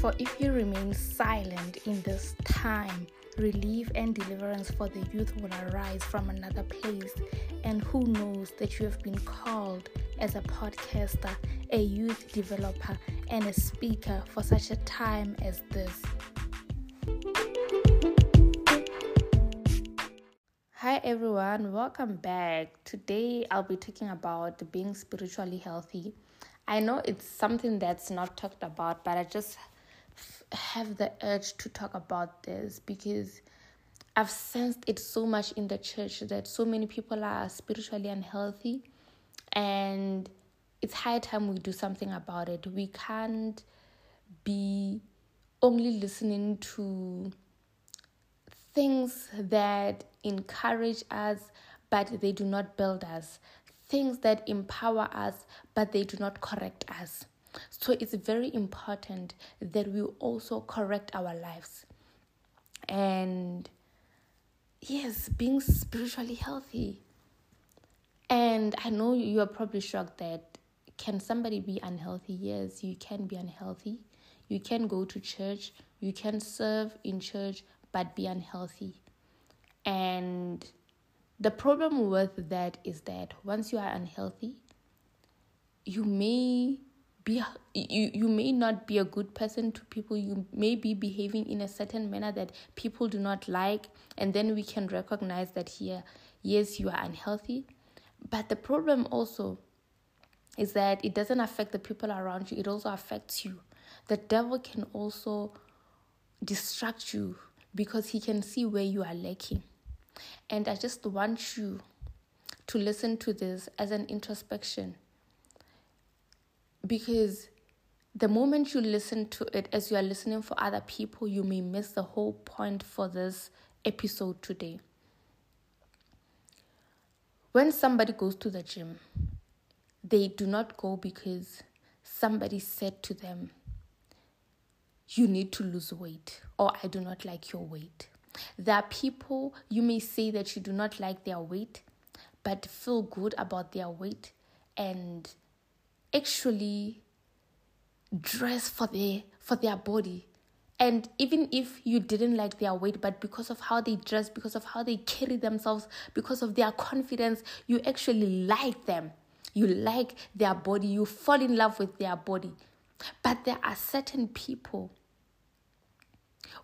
For if you remain silent in this time, relief and deliverance for the youth will arise from another place. And who knows that you have been called as a podcaster, a youth developer, and a speaker for such a time as this. Hi everyone, welcome back. Today I'll be talking about being spiritually healthy. I know it's something that's not talked about, but I just have the urge to talk about this because I've sensed it so much in the church that so many people are spiritually unhealthy and it's high time we do something about it. We can't be only listening to things that encourage us but they do not build us, things that empower us but they do not correct us. So it's very important that we also correct our lives. And yes, being spiritually healthy. And I know you are probably shocked that can somebody be unhealthy? Yes, you can be unhealthy. You can go to church, you can serve in church, but be unhealthy. And the problem with that is that once you are unhealthy, you may be you you may not be a good person to people. You may be behaving in a certain manner that people do not like and then we can recognize that here yes you are unhealthy. But the problem also is that it doesn't affect the people around you. It also affects you. The devil can also distract you because he can see where you are lacking. And i just want you to listen to this as an introspection because the moment you listen to it as you are listening for other people, you may miss the whole point for this episode today. When somebody goes to the gym, they do not go because somebody said to them, You need to lose weight, or I do not like your weight. There are people you may say that you do not like their weight, but feel good about their weight and actually dress for their for their body. And even if you didn't like their weight but because of how they dress because of how they carry themselves because of their confidence you actually like them. You like their body. You fall in love with their body. But there are certain people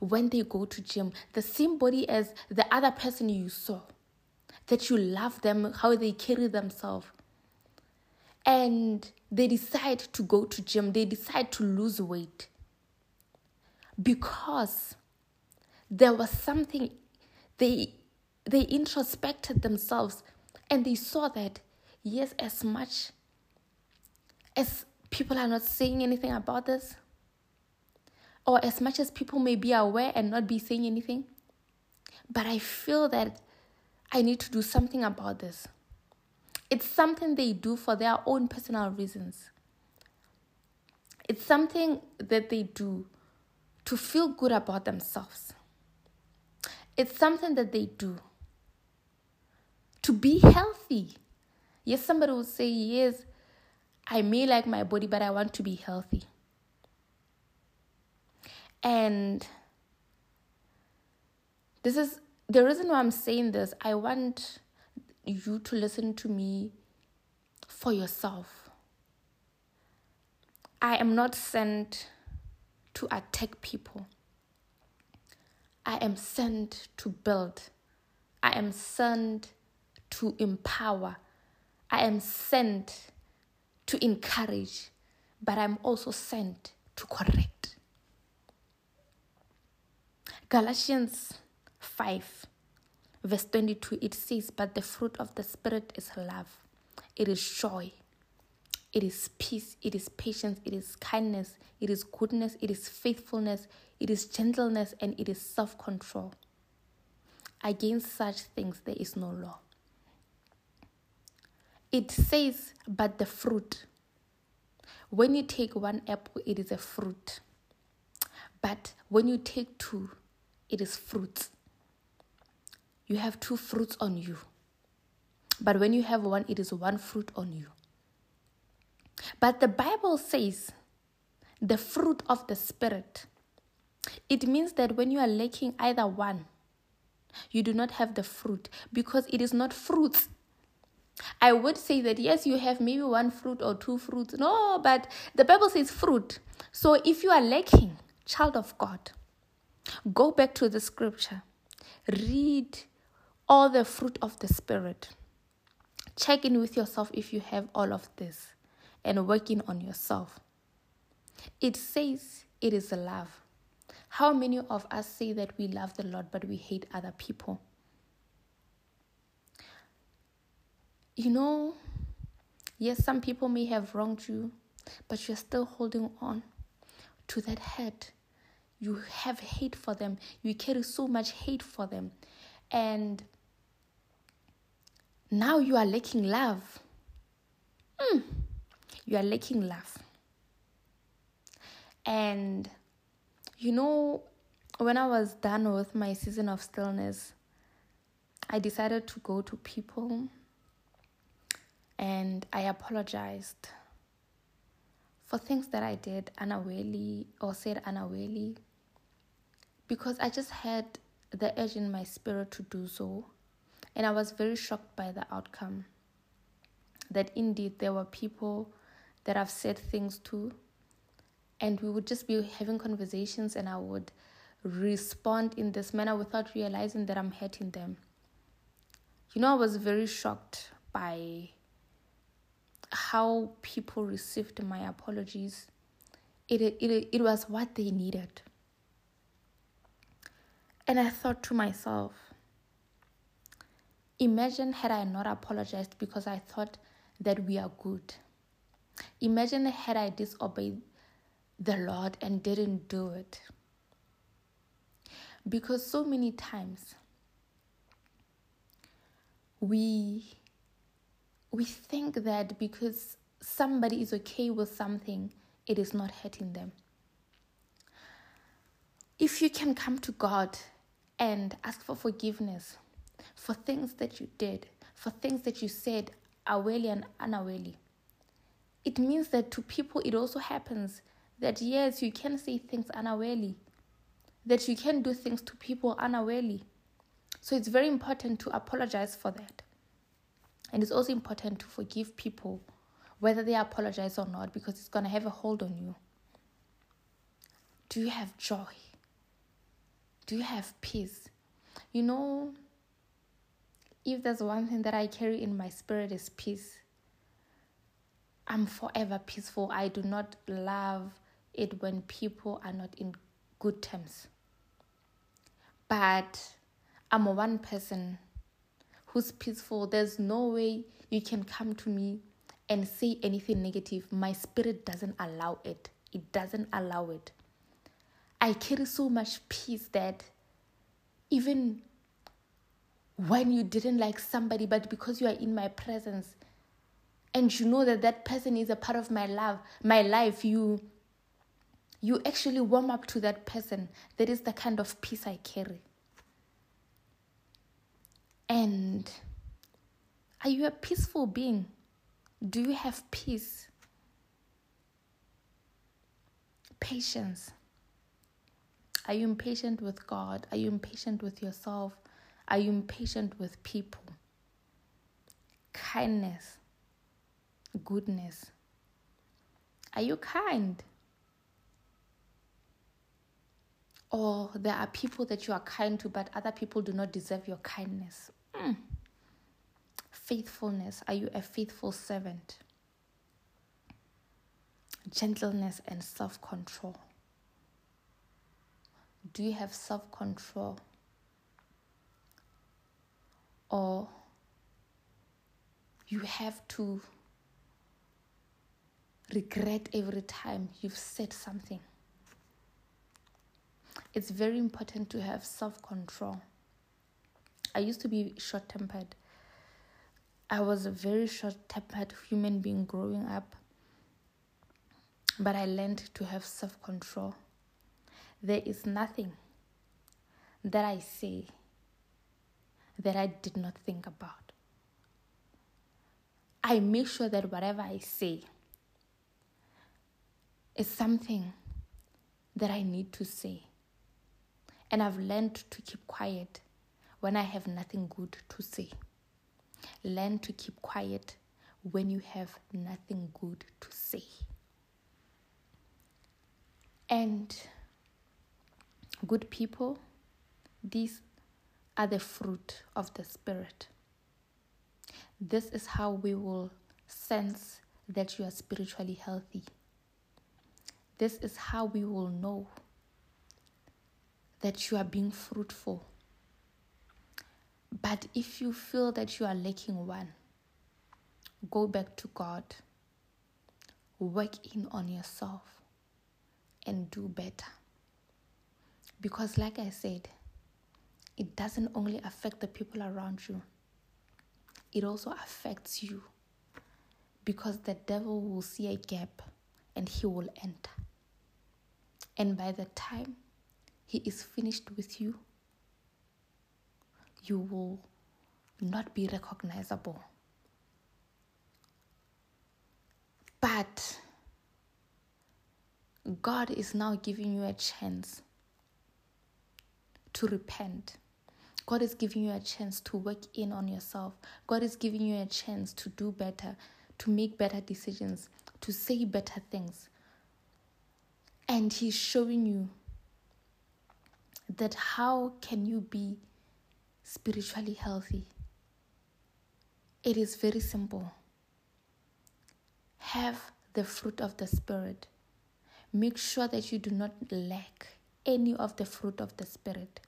when they go to gym the same body as the other person you saw that you love them how they carry themselves and they decide to go to gym they decide to lose weight because there was something they they introspected themselves and they saw that yes as much as people are not saying anything about this or as much as people may be aware and not be saying anything but i feel that i need to do something about this it's something they do for their own personal reasons. It's something that they do to feel good about themselves. It's something that they do to be healthy. Yes, somebody will say, Yes, I may like my body, but I want to be healthy. And this is the reason why I'm saying this. I want you to listen to me for yourself. I am not sent to attack people. I am sent to build. I am sent to empower. I am sent to encourage, but I'm also sent to correct. Galatians 5 verse 22, it says, But the fruit of the Spirit is love, it is joy, it is peace, it is patience, it is kindness, it is goodness, it is faithfulness, it is gentleness, and it is self control. Against such things there is no law. It says, but the fruit. When you take one apple, it is a fruit. But when you take two, it is fruit you have two fruits on you. But when you have one, it is one fruit on you. But the Bible says the fruit of the Spirit. It means that when you are lacking either one, you do not have the fruit because it is not fruits. I would say that yes, you have maybe one fruit or two fruits. No, but the Bible says fruit. So if you are lacking, child of God, go back to the scripture, read all the fruit of the Spirit. Check in with yourself if you have all of this and working on yourself. It says it is love. How many of us say that we love the Lord but we hate other people? You know, yes, some people may have wronged you, but you're still holding on to that hurt. You have hate for them. You carry so much hate for them. And now you are lacking love. Mm, you are lacking love. And you know, when I was done with my season of stillness, I decided to go to people and I apologized for things that I did unawarely or said unawarely because I just had the urge in my spirit to do so. And I was very shocked by the outcome. That indeed there were people that I've said things to and we would just be having conversations and I would respond in this manner without realizing that I'm hurting them. You know, I was very shocked by how people received my apologies. It, it, it was what they needed. And I thought to myself, imagine had I not apologized because I thought that we are good. Imagine had I disobeyed the Lord and didn't do it. Because so many times we we think that because somebody is okay with something, it is not hurting them. If you can come to God and ask for forgiveness for things that you did, for things that you said awely and unawely, it means that to people it also happens that yes, you can say things unawarely, that you can do things to people unawarely. So it's very important to apologize for that. And it's also important to forgive people, whether they apologize or not, because it's going to have a hold on you. Do you have joy? Do you have peace? You know, if there's one thing that I carry in my spirit is peace. I'm forever peaceful. I do not love it when people are not in good terms. But I'm a one person who's peaceful. There's no way you can come to me and say anything negative. My spirit doesn't allow it. It doesn't allow it. I carry so much peace that even when you didn't like somebody, but because you are in my presence and you know that that person is a part of my love, my life, you you actually warm up to that person. That is the kind of peace I carry. And are you a peaceful being? Do you have peace? Patience. Are you impatient with God? Are you impatient with yourself? Are you impatient with people? Kindness, goodness. Are you kind? Or there are people that you are kind to, but other people do not deserve your kindness. Mm. Faithfulness. Are you a faithful servant? Gentleness and self control. Do you have self control? Or you have to regret every time you've said something? it's very important to have self control. I used to be short tempered. I was a very short tempered human being growing up. But I learned to have self control. There is nothing that I say that I did not think about. I make sure that whatever I say, is something that I need to say. And I've learned to keep quiet when I have nothing good to say. Learn to keep quiet when you have nothing good to say. And good people, these are the fruit of the Spirit. This is how we will sense that you are spiritually healthy. This is how we will know that you are being fruitful. But if you feel that you are lacking one, go back to God, work in on yourself, and do better. Because, like I said, it doesn't only affect the people around you, it also affects you. Because the devil will see a gap and he will enter. And by the time he is finished with you, you will not be recognizable. But God is now giving you a chance to repent. God is giving you a chance to work in on yourself. God is giving you a chance to do better, to make better decisions, to say better things. And He's showing you that how can you be spiritually healthy? It is very simple. Have the fruit of the Spirit. Make sure that you do not lack any of the fruit of the Spirit.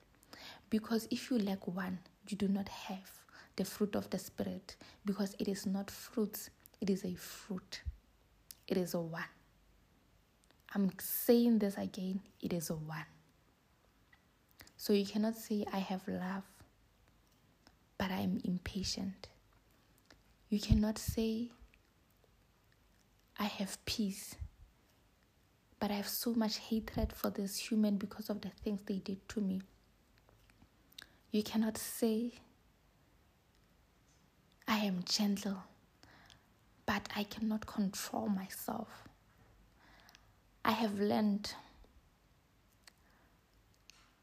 Because if you lack one, you do not have the fruit of the Spirit. Because it is not fruits, it is a fruit. It is a one. I'm saying this again, it is a one. So you cannot say, I have love, but I am impatient. You cannot say, I have peace, but I have so much hatred for this human because of the things they did to me. You cannot say, I am gentle, but I cannot control myself. I have learned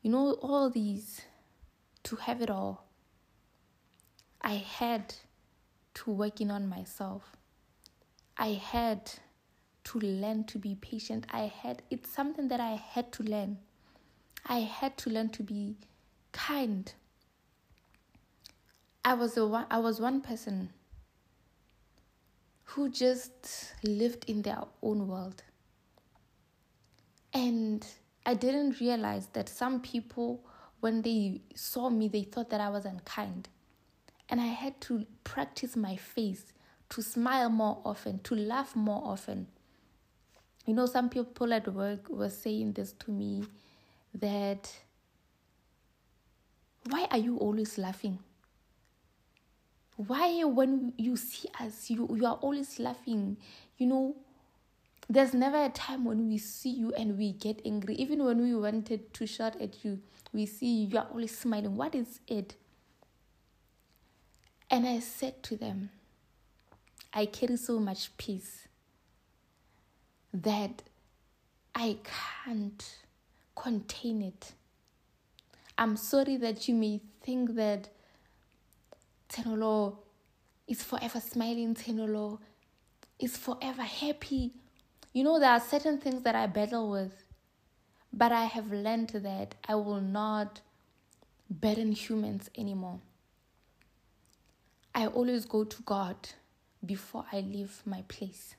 you know, all these to have it all. I had to working on myself. I had to learn to be patient. I had it's something that I had to learn. I had to learn to be kind. I was a one, I was one person who just lived in their own world. And I didn't realize that some people, when they saw me, they thought that I was unkind. And I had to practice my face to smile more often, to laugh more often. You know, some people at work were saying this to me that why are you always laughing? Why, when you see us, you, you are always laughing? You know, there's never a time when we see you and we get angry. Even when we wanted to shout at you, we see you, you are always smiling. What is it? And I said to them, I carry so much peace that I can't contain it. I'm sorry that you may think that Tenolo is forever smiling, Tenolo is forever happy. You know, there are certain things that I battle with, but I have learned that I will not burden humans anymore. I always go to God before I leave my place.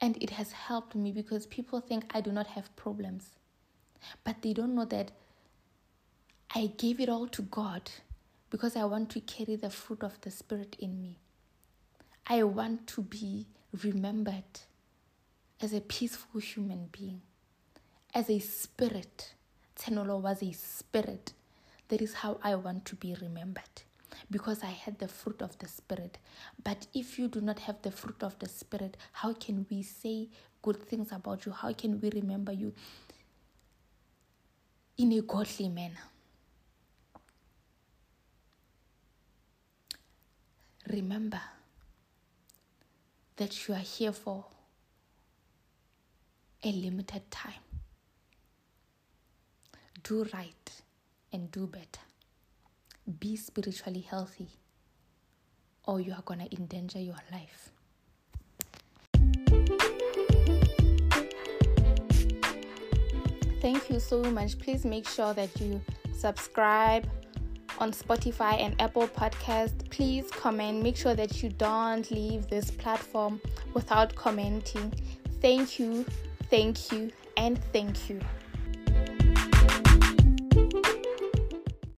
And it has helped me because people think I do not have problems. But they don't know that I gave it all to God because I want to carry the fruit of the Spirit in me. I want to be remembered as a peaceful human being, as a spirit. Tenolo was a spirit. That is how I want to be remembered because I had the fruit of the Spirit. But if you do not have the fruit of the Spirit, how can we say good things about you? How can we remember you in a godly manner? Remember that you are here for a limited time. Do right and do better. Be spiritually healthy, or you are going to endanger your life. Thank you so much. Please make sure that you subscribe on Spotify and Apple Podcast. Please comment. Make sure that you don't leave this platform without commenting. Thank you, thank you, and thank you.